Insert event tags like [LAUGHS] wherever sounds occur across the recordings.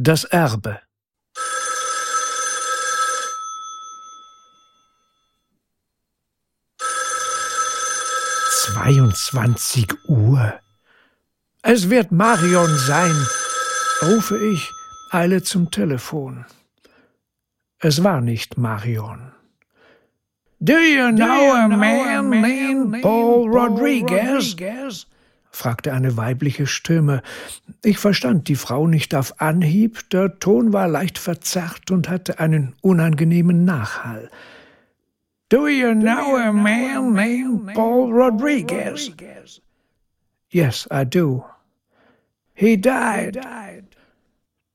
Das Erbe. Zweiundzwanzig Uhr. Es wird Marion sein, rufe ich, eile zum Telefon. Es war nicht Marion. Do you know a man named Paul Rodriguez? Fragte eine weibliche Stimme. Ich verstand die Frau nicht auf Anhieb, der Ton war leicht verzerrt und hatte einen unangenehmen Nachhall. Do you know a man named Paul Rodriguez? Yes, I do. He died.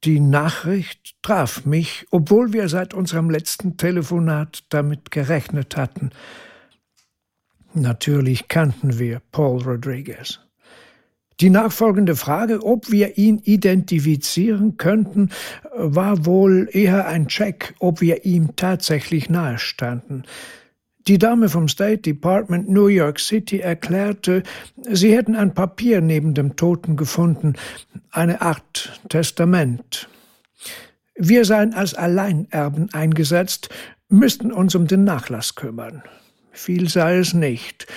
Die Nachricht traf mich, obwohl wir seit unserem letzten Telefonat damit gerechnet hatten. Natürlich kannten wir Paul Rodriguez. Die nachfolgende Frage, ob wir ihn identifizieren könnten, war wohl eher ein Check, ob wir ihm tatsächlich nahestanden. Die Dame vom State Department New York City erklärte, sie hätten ein Papier neben dem Toten gefunden, eine Art Testament. Wir seien als Alleinerben eingesetzt, müssten uns um den Nachlass kümmern. Viel sei es nicht.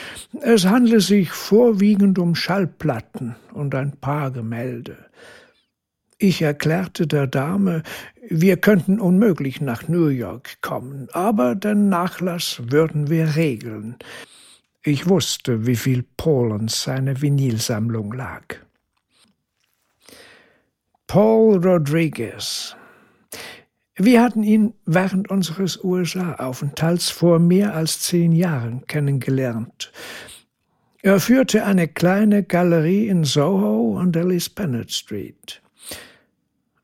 Es handle sich vorwiegend um Schallplatten und ein paar Gemälde. Ich erklärte der Dame, wir könnten unmöglich nach New York kommen, aber den Nachlass würden wir regeln. Ich wusste, wie viel Polens seine Vinylsammlung lag. Paul Rodriguez, wir hatten ihn während unseres USA-Aufenthalts vor mehr als zehn Jahren kennengelernt. Er führte eine kleine Galerie in Soho an der Lisbonnet Street.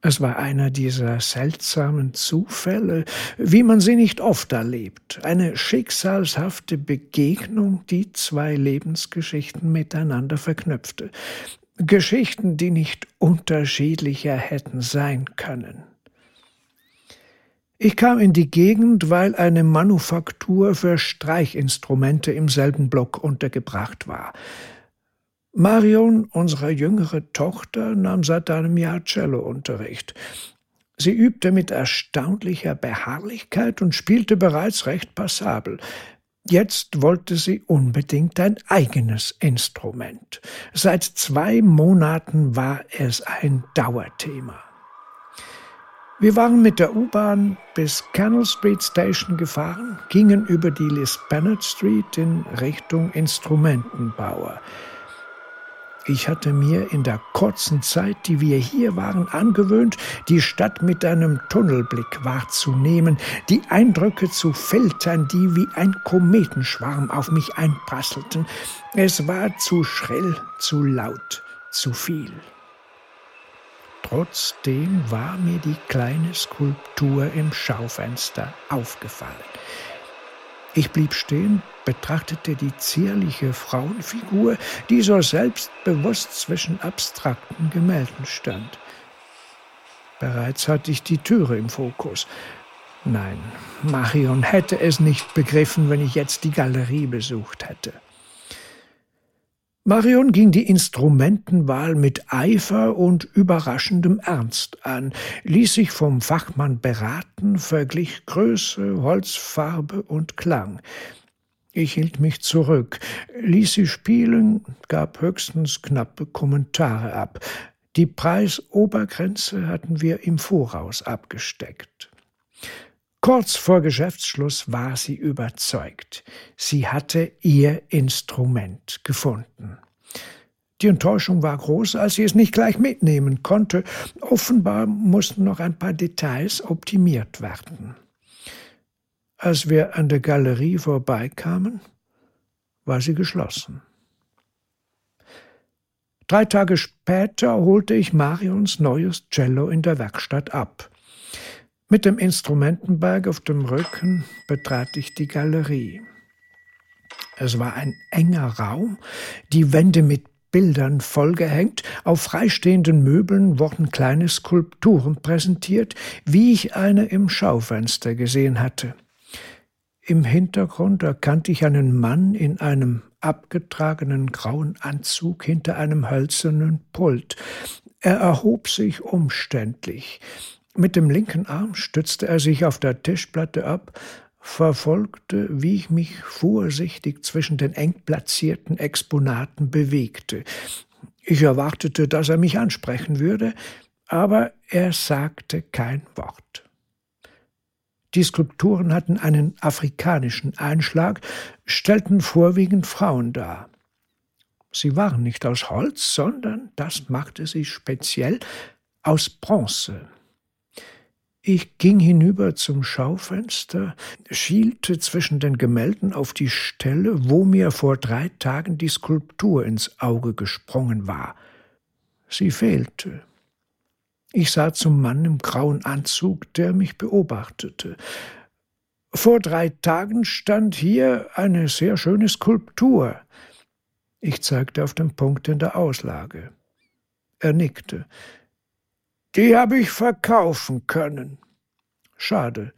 Es war einer dieser seltsamen Zufälle, wie man sie nicht oft erlebt, eine schicksalshafte Begegnung, die zwei Lebensgeschichten miteinander verknüpfte, Geschichten, die nicht unterschiedlicher hätten sein können. Ich kam in die Gegend, weil eine Manufaktur für Streichinstrumente im selben Block untergebracht war. Marion, unsere jüngere Tochter, nahm seit einem Jahr Cellounterricht. Sie übte mit erstaunlicher Beharrlichkeit und spielte bereits recht passabel. Jetzt wollte sie unbedingt ein eigenes Instrument. Seit zwei Monaten war es ein Dauerthema. Wir waren mit der U-Bahn bis Canal Street Station gefahren, gingen über die Lisbonnet Street in Richtung Instrumentenbauer. Ich hatte mir in der kurzen Zeit, die wir hier waren, angewöhnt, die Stadt mit einem Tunnelblick wahrzunehmen, die Eindrücke zu filtern, die wie ein Kometenschwarm auf mich einprasselten. Es war zu schrill, zu laut, zu viel. Trotzdem war mir die kleine Skulptur im Schaufenster aufgefallen. Ich blieb stehen, betrachtete die zierliche Frauenfigur, die so selbstbewusst zwischen abstrakten Gemälden stand. Bereits hatte ich die Türe im Fokus. Nein, Marion hätte es nicht begriffen, wenn ich jetzt die Galerie besucht hätte. Marion ging die Instrumentenwahl mit Eifer und überraschendem Ernst an, ließ sich vom Fachmann beraten, verglich Größe, Holzfarbe und Klang. Ich hielt mich zurück, ließ sie spielen, gab höchstens knappe Kommentare ab. Die Preisobergrenze hatten wir im Voraus abgesteckt. Kurz vor Geschäftsschluss war sie überzeugt. Sie hatte ihr Instrument gefunden. Die Enttäuschung war groß, als sie es nicht gleich mitnehmen konnte. Offenbar mussten noch ein paar Details optimiert werden. Als wir an der Galerie vorbeikamen, war sie geschlossen. Drei Tage später holte ich Marions neues Cello in der Werkstatt ab. Mit dem Instrumentenberg auf dem Rücken betrat ich die Galerie. Es war ein enger Raum, die Wände mit Bildern vollgehängt, auf freistehenden Möbeln wurden kleine Skulpturen präsentiert, wie ich eine im Schaufenster gesehen hatte. Im Hintergrund erkannte ich einen Mann in einem abgetragenen grauen Anzug hinter einem hölzernen Pult. Er erhob sich umständlich. Mit dem linken Arm stützte er sich auf der Tischplatte ab, verfolgte, wie ich mich vorsichtig zwischen den eng platzierten Exponaten bewegte. Ich erwartete, dass er mich ansprechen würde, aber er sagte kein Wort. Die Skulpturen hatten einen afrikanischen Einschlag, stellten vorwiegend Frauen dar. Sie waren nicht aus Holz, sondern, das machte sie speziell, aus Bronze. Ich ging hinüber zum Schaufenster, schielte zwischen den Gemälden auf die Stelle, wo mir vor drei Tagen die Skulptur ins Auge gesprungen war. Sie fehlte. Ich sah zum Mann im grauen Anzug, der mich beobachtete. Vor drei Tagen stand hier eine sehr schöne Skulptur. Ich zeigte auf den Punkt in der Auslage. Er nickte. Die habe ich verkaufen können. Schade.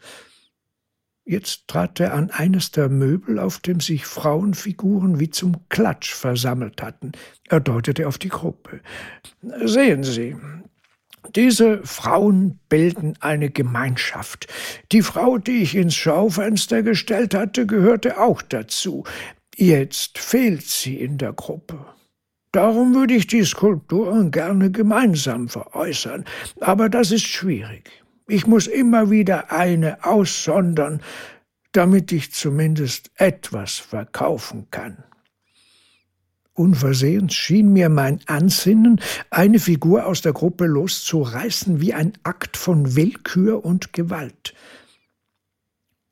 Jetzt trat er an eines der Möbel, auf dem sich Frauenfiguren wie zum Klatsch versammelt hatten. Er deutete auf die Gruppe. Sehen Sie, diese Frauen bilden eine Gemeinschaft. Die Frau, die ich ins Schaufenster gestellt hatte, gehörte auch dazu. Jetzt fehlt sie in der Gruppe. Darum würde ich die Skulpturen gerne gemeinsam veräußern, aber das ist schwierig. Ich muss immer wieder eine aussondern, damit ich zumindest etwas verkaufen kann. Unversehens schien mir mein Ansinnen, eine Figur aus der Gruppe loszureißen, wie ein Akt von Willkür und Gewalt.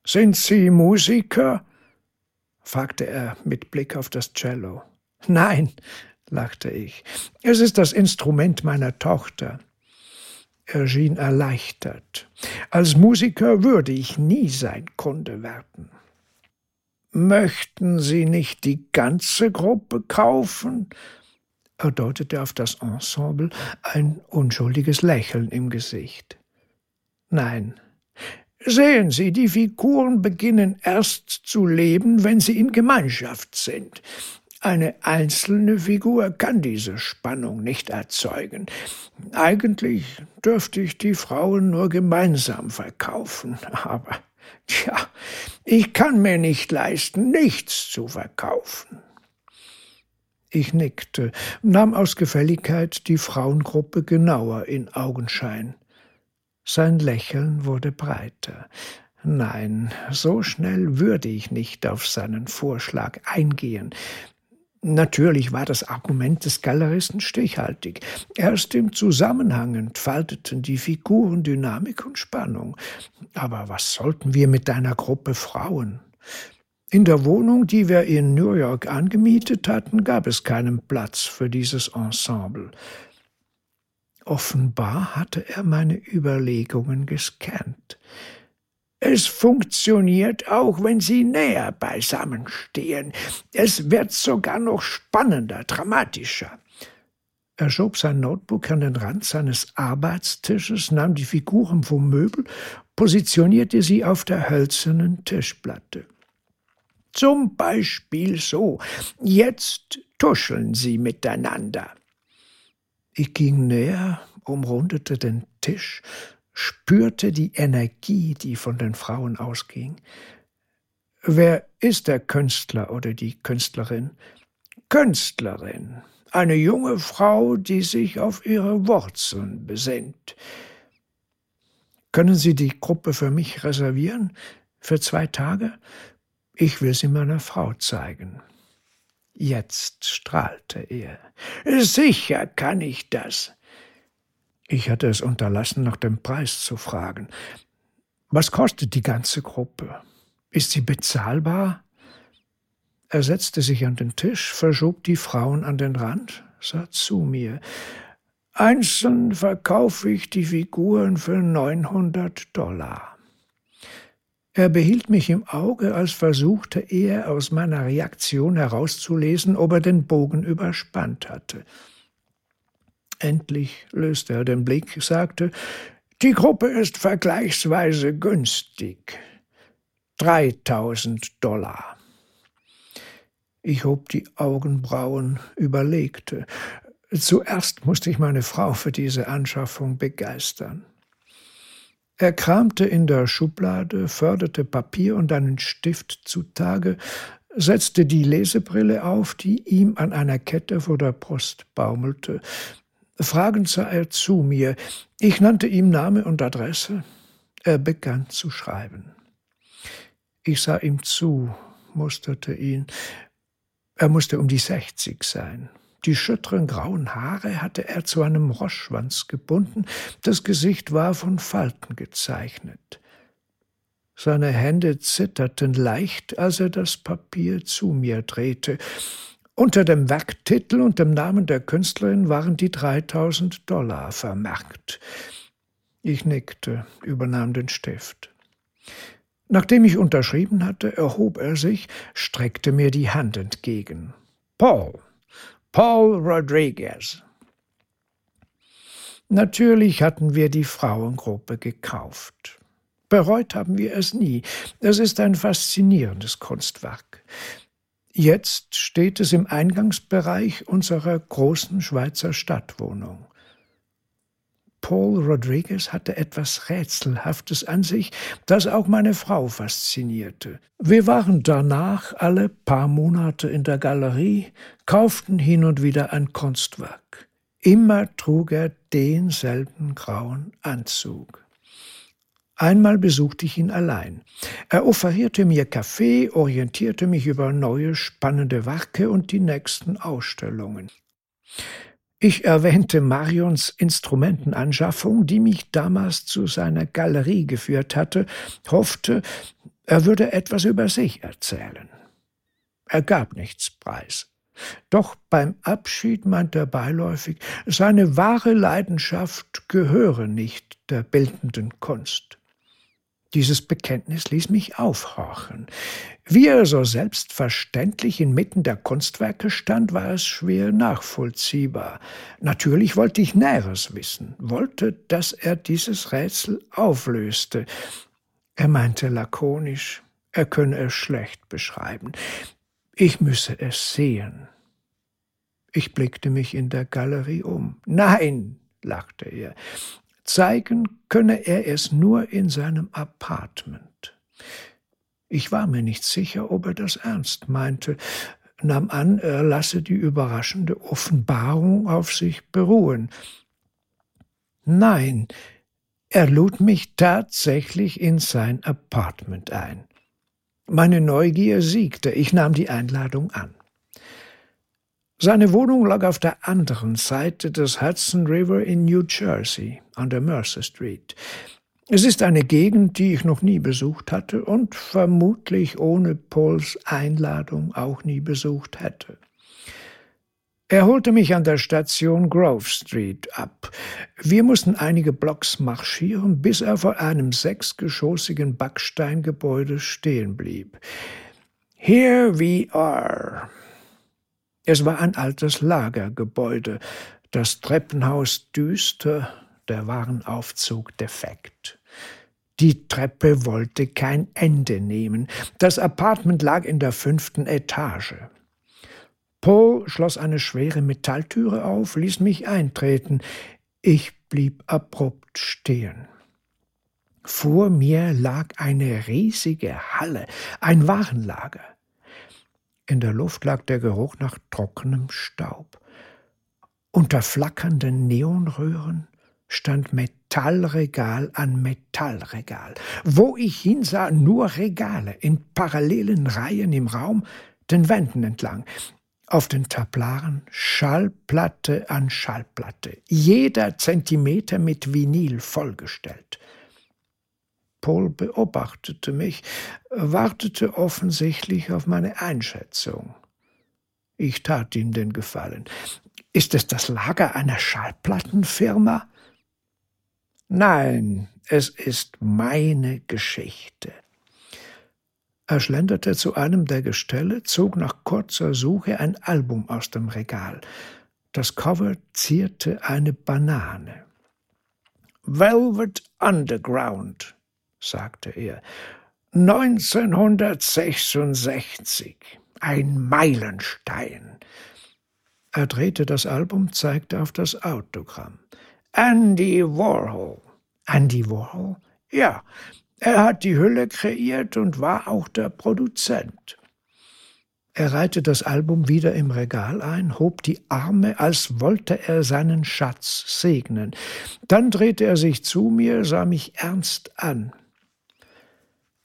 Sind Sie Musiker? fragte er mit Blick auf das Cello. Nein, lachte ich, es ist das Instrument meiner Tochter. Er schien erleichtert. Als Musiker würde ich nie sein Kunde werden. Möchten Sie nicht die ganze Gruppe kaufen? Er deutete auf das Ensemble, ein unschuldiges Lächeln im Gesicht. Nein, Sehen Sie, die Figuren beginnen erst zu leben, wenn sie in Gemeinschaft sind. Eine einzelne Figur kann diese Spannung nicht erzeugen. Eigentlich dürfte ich die Frauen nur gemeinsam verkaufen, [LAUGHS] aber tja, ich kann mir nicht leisten, nichts zu verkaufen. Ich nickte, nahm aus Gefälligkeit die Frauengruppe genauer in Augenschein. Sein Lächeln wurde breiter. Nein, so schnell würde ich nicht auf seinen Vorschlag eingehen. Natürlich war das Argument des Galeristen stichhaltig. Erst im Zusammenhang entfalteten die Figuren Dynamik und Spannung. Aber was sollten wir mit einer Gruppe Frauen? In der Wohnung, die wir in New York angemietet hatten, gab es keinen Platz für dieses Ensemble. Offenbar hatte er meine Überlegungen gescannt. Es funktioniert auch, wenn sie näher beisammen stehen. Es wird sogar noch spannender, dramatischer. Er schob sein Notebook an den Rand seines Arbeitstisches, nahm die Figuren vom Möbel, positionierte sie auf der hölzernen Tischplatte. Zum Beispiel so. Jetzt tuscheln sie miteinander. Ich ging näher, umrundete den Tisch, spürte die Energie, die von den Frauen ausging. Wer ist der Künstler oder die Künstlerin? Künstlerin, eine junge Frau, die sich auf ihre Wurzeln besinnt. Können Sie die Gruppe für mich reservieren? Für zwei Tage? Ich will sie meiner Frau zeigen. Jetzt strahlte er. Sicher kann ich das. Ich hatte es unterlassen, nach dem Preis zu fragen. Was kostet die ganze Gruppe? Ist sie bezahlbar? Er setzte sich an den Tisch, verschob die Frauen an den Rand, sah zu mir. Einzeln verkaufe ich die Figuren für 900 Dollar. Er behielt mich im Auge, als versuchte er aus meiner Reaktion herauszulesen, ob er den Bogen überspannt hatte. Endlich löste er den Blick, sagte, die Gruppe ist vergleichsweise günstig. Dreitausend Dollar. Ich hob die Augenbrauen, überlegte. Zuerst musste ich meine Frau für diese Anschaffung begeistern. Er kramte in der Schublade, förderte Papier und einen Stift zutage, setzte die Lesebrille auf, die ihm an einer Kette vor der Brust baumelte. Fragend sah er zu mir. Ich nannte ihm Name und Adresse. Er begann zu schreiben. Ich sah ihm zu, musterte ihn. Er musste um die sechzig sein. Die schütteren grauen Haare hatte er zu einem Rossschwanz gebunden, das Gesicht war von Falten gezeichnet. Seine Hände zitterten leicht, als er das Papier zu mir drehte. Unter dem Werktitel und dem Namen der Künstlerin waren die 3000 Dollar vermerkt. Ich nickte, übernahm den Stift. Nachdem ich unterschrieben hatte, erhob er sich, streckte mir die Hand entgegen. Paul, Paul Rodriguez. Natürlich hatten wir die Frauengruppe gekauft. Bereut haben wir es nie. Es ist ein faszinierendes Kunstwerk. Jetzt steht es im Eingangsbereich unserer großen Schweizer Stadtwohnung. Paul Rodriguez hatte etwas Rätselhaftes an sich, das auch meine Frau faszinierte. Wir waren danach alle paar Monate in der Galerie, kauften hin und wieder ein Kunstwerk. Immer trug er denselben grauen Anzug. Einmal besuchte ich ihn allein. Er offerierte mir Kaffee, orientierte mich über neue spannende Werke und die nächsten Ausstellungen. Ich erwähnte Marions Instrumentenanschaffung, die mich damals zu seiner Galerie geführt hatte, hoffte, er würde etwas über sich erzählen. Er gab nichts preis. Doch beim Abschied meinte er beiläufig, seine wahre Leidenschaft gehöre nicht der bildenden Kunst. Dieses Bekenntnis ließ mich aufhorchen. Wie er so selbstverständlich inmitten der Kunstwerke stand, war es schwer nachvollziehbar. Natürlich wollte ich Näheres wissen, wollte, dass er dieses Rätsel auflöste. Er meinte lakonisch, er könne es schlecht beschreiben. Ich müsse es sehen. Ich blickte mich in der Galerie um. Nein, lachte er, Zeigen könne er es nur in seinem Apartment. Ich war mir nicht sicher, ob er das ernst meinte, nahm an, er lasse die überraschende Offenbarung auf sich beruhen. Nein, er lud mich tatsächlich in sein Apartment ein. Meine Neugier siegte, ich nahm die Einladung an. Seine Wohnung lag auf der anderen Seite des Hudson River in New Jersey, an der Mercer Street. Es ist eine Gegend, die ich noch nie besucht hatte und vermutlich ohne Pauls Einladung auch nie besucht hätte. Er holte mich an der Station Grove Street ab. Wir mussten einige Blocks marschieren, bis er vor einem sechsgeschossigen Backsteingebäude stehen blieb. Here we are, es war ein altes Lagergebäude, das Treppenhaus düster, der Warenaufzug defekt. Die Treppe wollte kein Ende nehmen. Das Apartment lag in der fünften Etage. Paul schloss eine schwere Metalltüre auf, ließ mich eintreten. Ich blieb abrupt stehen. Vor mir lag eine riesige Halle, ein Warenlager. In der Luft lag der Geruch nach trockenem Staub. Unter flackernden Neonröhren stand Metallregal an Metallregal. Wo ich hinsah, nur Regale in parallelen Reihen im Raum, den Wänden entlang. Auf den Tablaren Schallplatte an Schallplatte, jeder Zentimeter mit Vinyl vollgestellt. Paul beobachtete mich, wartete offensichtlich auf meine Einschätzung. Ich tat ihm den Gefallen. Ist es das Lager einer Schallplattenfirma? Nein, es ist meine Geschichte. Er schlenderte zu einem der Gestelle, zog nach kurzer Suche ein Album aus dem Regal. Das Cover zierte eine Banane. Velvet Underground, sagte er. 1966. Ein Meilenstein. Er drehte das Album, zeigte auf das Autogramm. Andy Warhol. Andy Warhol? Ja, er hat die Hülle kreiert und war auch der Produzent. Er reihte das Album wieder im Regal ein, hob die Arme, als wollte er seinen Schatz segnen. Dann drehte er sich zu mir, sah mich ernst an.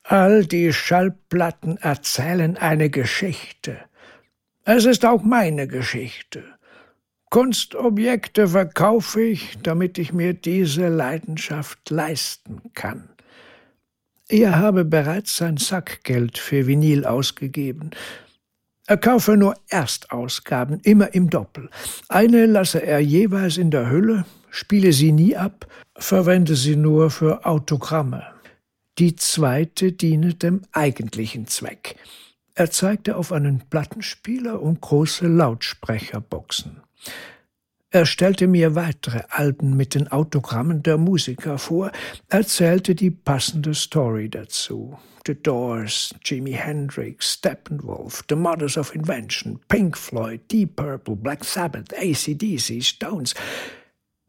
All die Schallplatten erzählen eine Geschichte. Es ist auch meine Geschichte. Kunstobjekte verkaufe ich, damit ich mir diese Leidenschaft leisten kann. Er habe bereits sein Sackgeld für Vinyl ausgegeben. Er kaufe nur Erstausgaben, immer im Doppel. Eine lasse er jeweils in der Hülle, spiele sie nie ab, verwende sie nur für Autogramme. Die zweite diene dem eigentlichen Zweck. Er zeigte auf einen Plattenspieler und große Lautsprecherboxen. Er stellte mir weitere Alben mit den Autogrammen der Musiker vor, erzählte die passende Story dazu. The Doors, Jimi Hendrix, Steppenwolf, The Mothers of Invention, Pink Floyd, Deep Purple, Black Sabbath, ACDC, Stones.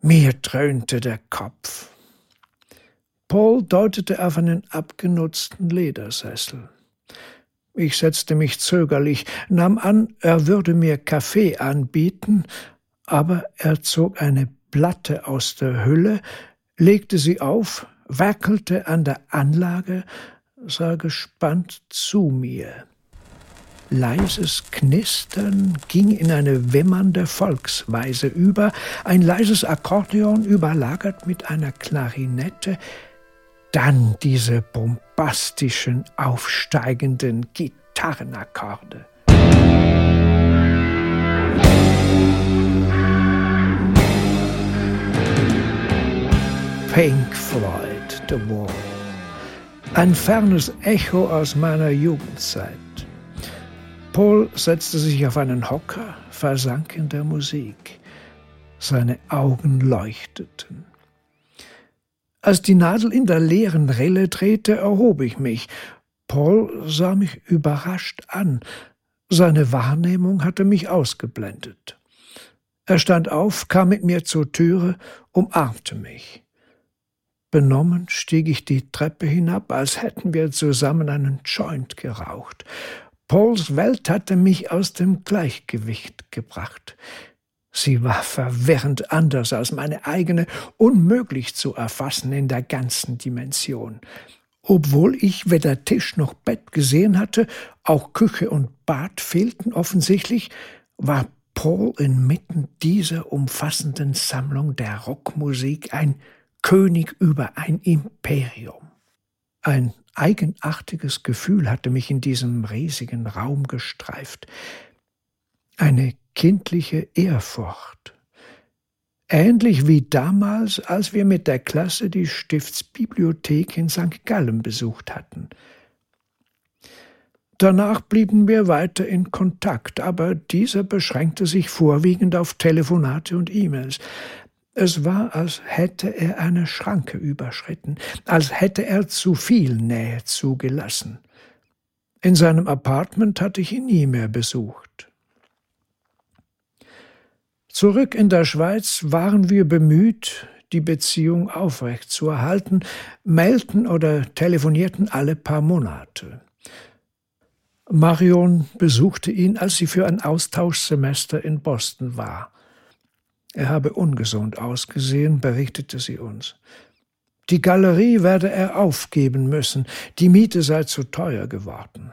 Mir dröhnte der Kopf. Paul deutete auf einen abgenutzten Ledersessel. Ich setzte mich zögerlich, nahm an, er würde mir Kaffee anbieten, aber er zog eine Platte aus der Hülle, legte sie auf, wackelte an der Anlage, sah gespannt zu mir. Leises Knistern ging in eine wimmernde Volksweise über, ein leises Akkordeon überlagert mit einer Klarinette, dann diese bombastischen, aufsteigenden Gitarrenakkorde. Pink Floyd, The Wall. Ein fernes Echo aus meiner Jugendzeit. Paul setzte sich auf einen Hocker, versank in der Musik. Seine Augen leuchteten. Als die Nadel in der leeren Rille drehte, erhob ich mich. Paul sah mich überrascht an. Seine Wahrnehmung hatte mich ausgeblendet. Er stand auf, kam mit mir zur Türe, umarmte mich. Benommen stieg ich die Treppe hinab, als hätten wir zusammen einen Joint geraucht. Pauls Welt hatte mich aus dem Gleichgewicht gebracht. Sie war verwirrend anders als meine eigene, unmöglich zu erfassen in der ganzen Dimension. Obwohl ich weder Tisch noch Bett gesehen hatte, auch Küche und Bad fehlten offensichtlich, war Paul inmitten dieser umfassenden Sammlung der Rockmusik ein König über ein Imperium. Ein eigenartiges Gefühl hatte mich in diesem riesigen Raum gestreift. Eine kindliche Ehrfurcht. Ähnlich wie damals, als wir mit der Klasse die Stiftsbibliothek in St. Gallen besucht hatten. Danach blieben wir weiter in Kontakt, aber dieser beschränkte sich vorwiegend auf Telefonate und E-Mails. Es war, als hätte er eine Schranke überschritten, als hätte er zu viel Nähe zugelassen. In seinem Apartment hatte ich ihn nie mehr besucht. Zurück in der Schweiz waren wir bemüht, die Beziehung aufrechtzuerhalten, mailten oder telefonierten alle paar Monate. Marion besuchte ihn, als sie für ein Austauschsemester in Boston war. Er habe ungesund ausgesehen, berichtete sie uns. Die Galerie werde er aufgeben müssen, die Miete sei zu teuer geworden.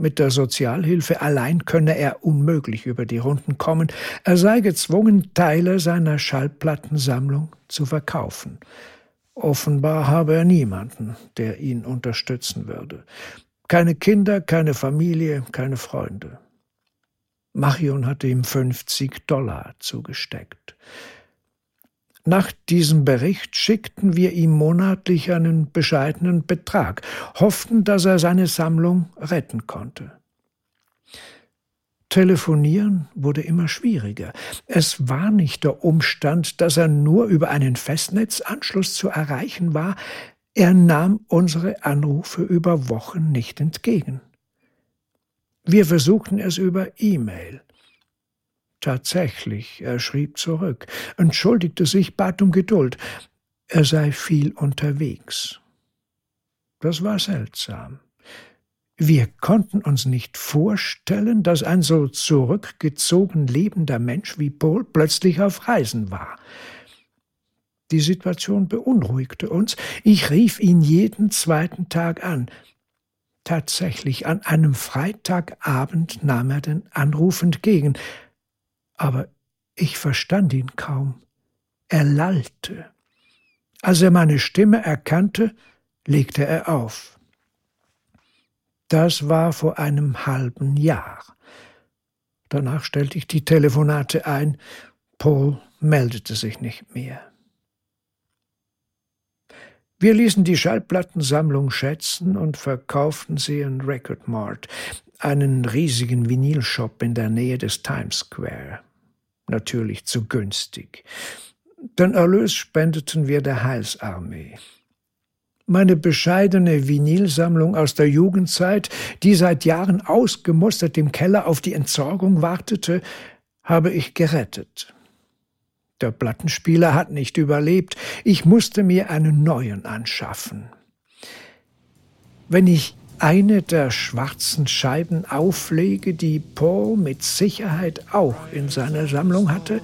Mit der Sozialhilfe allein könne er unmöglich über die Runden kommen, er sei gezwungen, Teile seiner Schallplattensammlung zu verkaufen. Offenbar habe er niemanden, der ihn unterstützen würde. Keine Kinder, keine Familie, keine Freunde. Marion hatte ihm 50 Dollar zugesteckt. Nach diesem Bericht schickten wir ihm monatlich einen bescheidenen Betrag, hofften, dass er seine Sammlung retten konnte. Telefonieren wurde immer schwieriger. Es war nicht der Umstand, dass er nur über einen Festnetzanschluss zu erreichen war, er nahm unsere Anrufe über Wochen nicht entgegen. Wir versuchten es über E-Mail. Tatsächlich, er schrieb zurück, entschuldigte sich, bat um Geduld. Er sei viel unterwegs. Das war seltsam. Wir konnten uns nicht vorstellen, dass ein so zurückgezogen lebender Mensch wie Paul plötzlich auf Reisen war. Die Situation beunruhigte uns. Ich rief ihn jeden zweiten Tag an. Tatsächlich, an einem Freitagabend nahm er den Anruf entgegen aber ich verstand ihn kaum. Er lallte. Als er meine Stimme erkannte, legte er auf. Das war vor einem halben Jahr. Danach stellte ich die Telefonate ein. Paul meldete sich nicht mehr. Wir ließen die Schallplattensammlung schätzen und verkauften sie in Record Mart, einen riesigen Vinylshop in der Nähe des Times Square natürlich zu günstig. Den Erlös spendeten wir der Heilsarmee. Meine bescheidene Vinylsammlung aus der Jugendzeit, die seit Jahren ausgemustert im Keller auf die Entsorgung wartete, habe ich gerettet. Der Plattenspieler hat nicht überlebt, ich musste mir einen neuen anschaffen. Wenn ich eine der schwarzen Scheiben auflege, die Paul mit Sicherheit auch in seiner Sammlung hatte,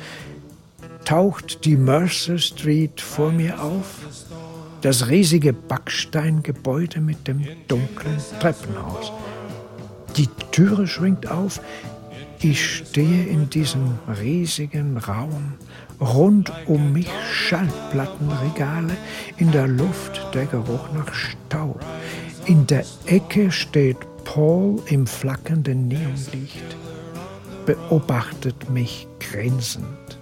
taucht die Mercer Street vor mir auf, das riesige Backsteingebäude mit dem dunklen Treppenhaus. Die Türe schwingt auf, ich stehe in diesem riesigen Raum, rund um mich Schallplattenregale, in der Luft der Geruch nach Staub. In der Ecke steht Paul im flackernden Neonlicht, beobachtet mich grinsend.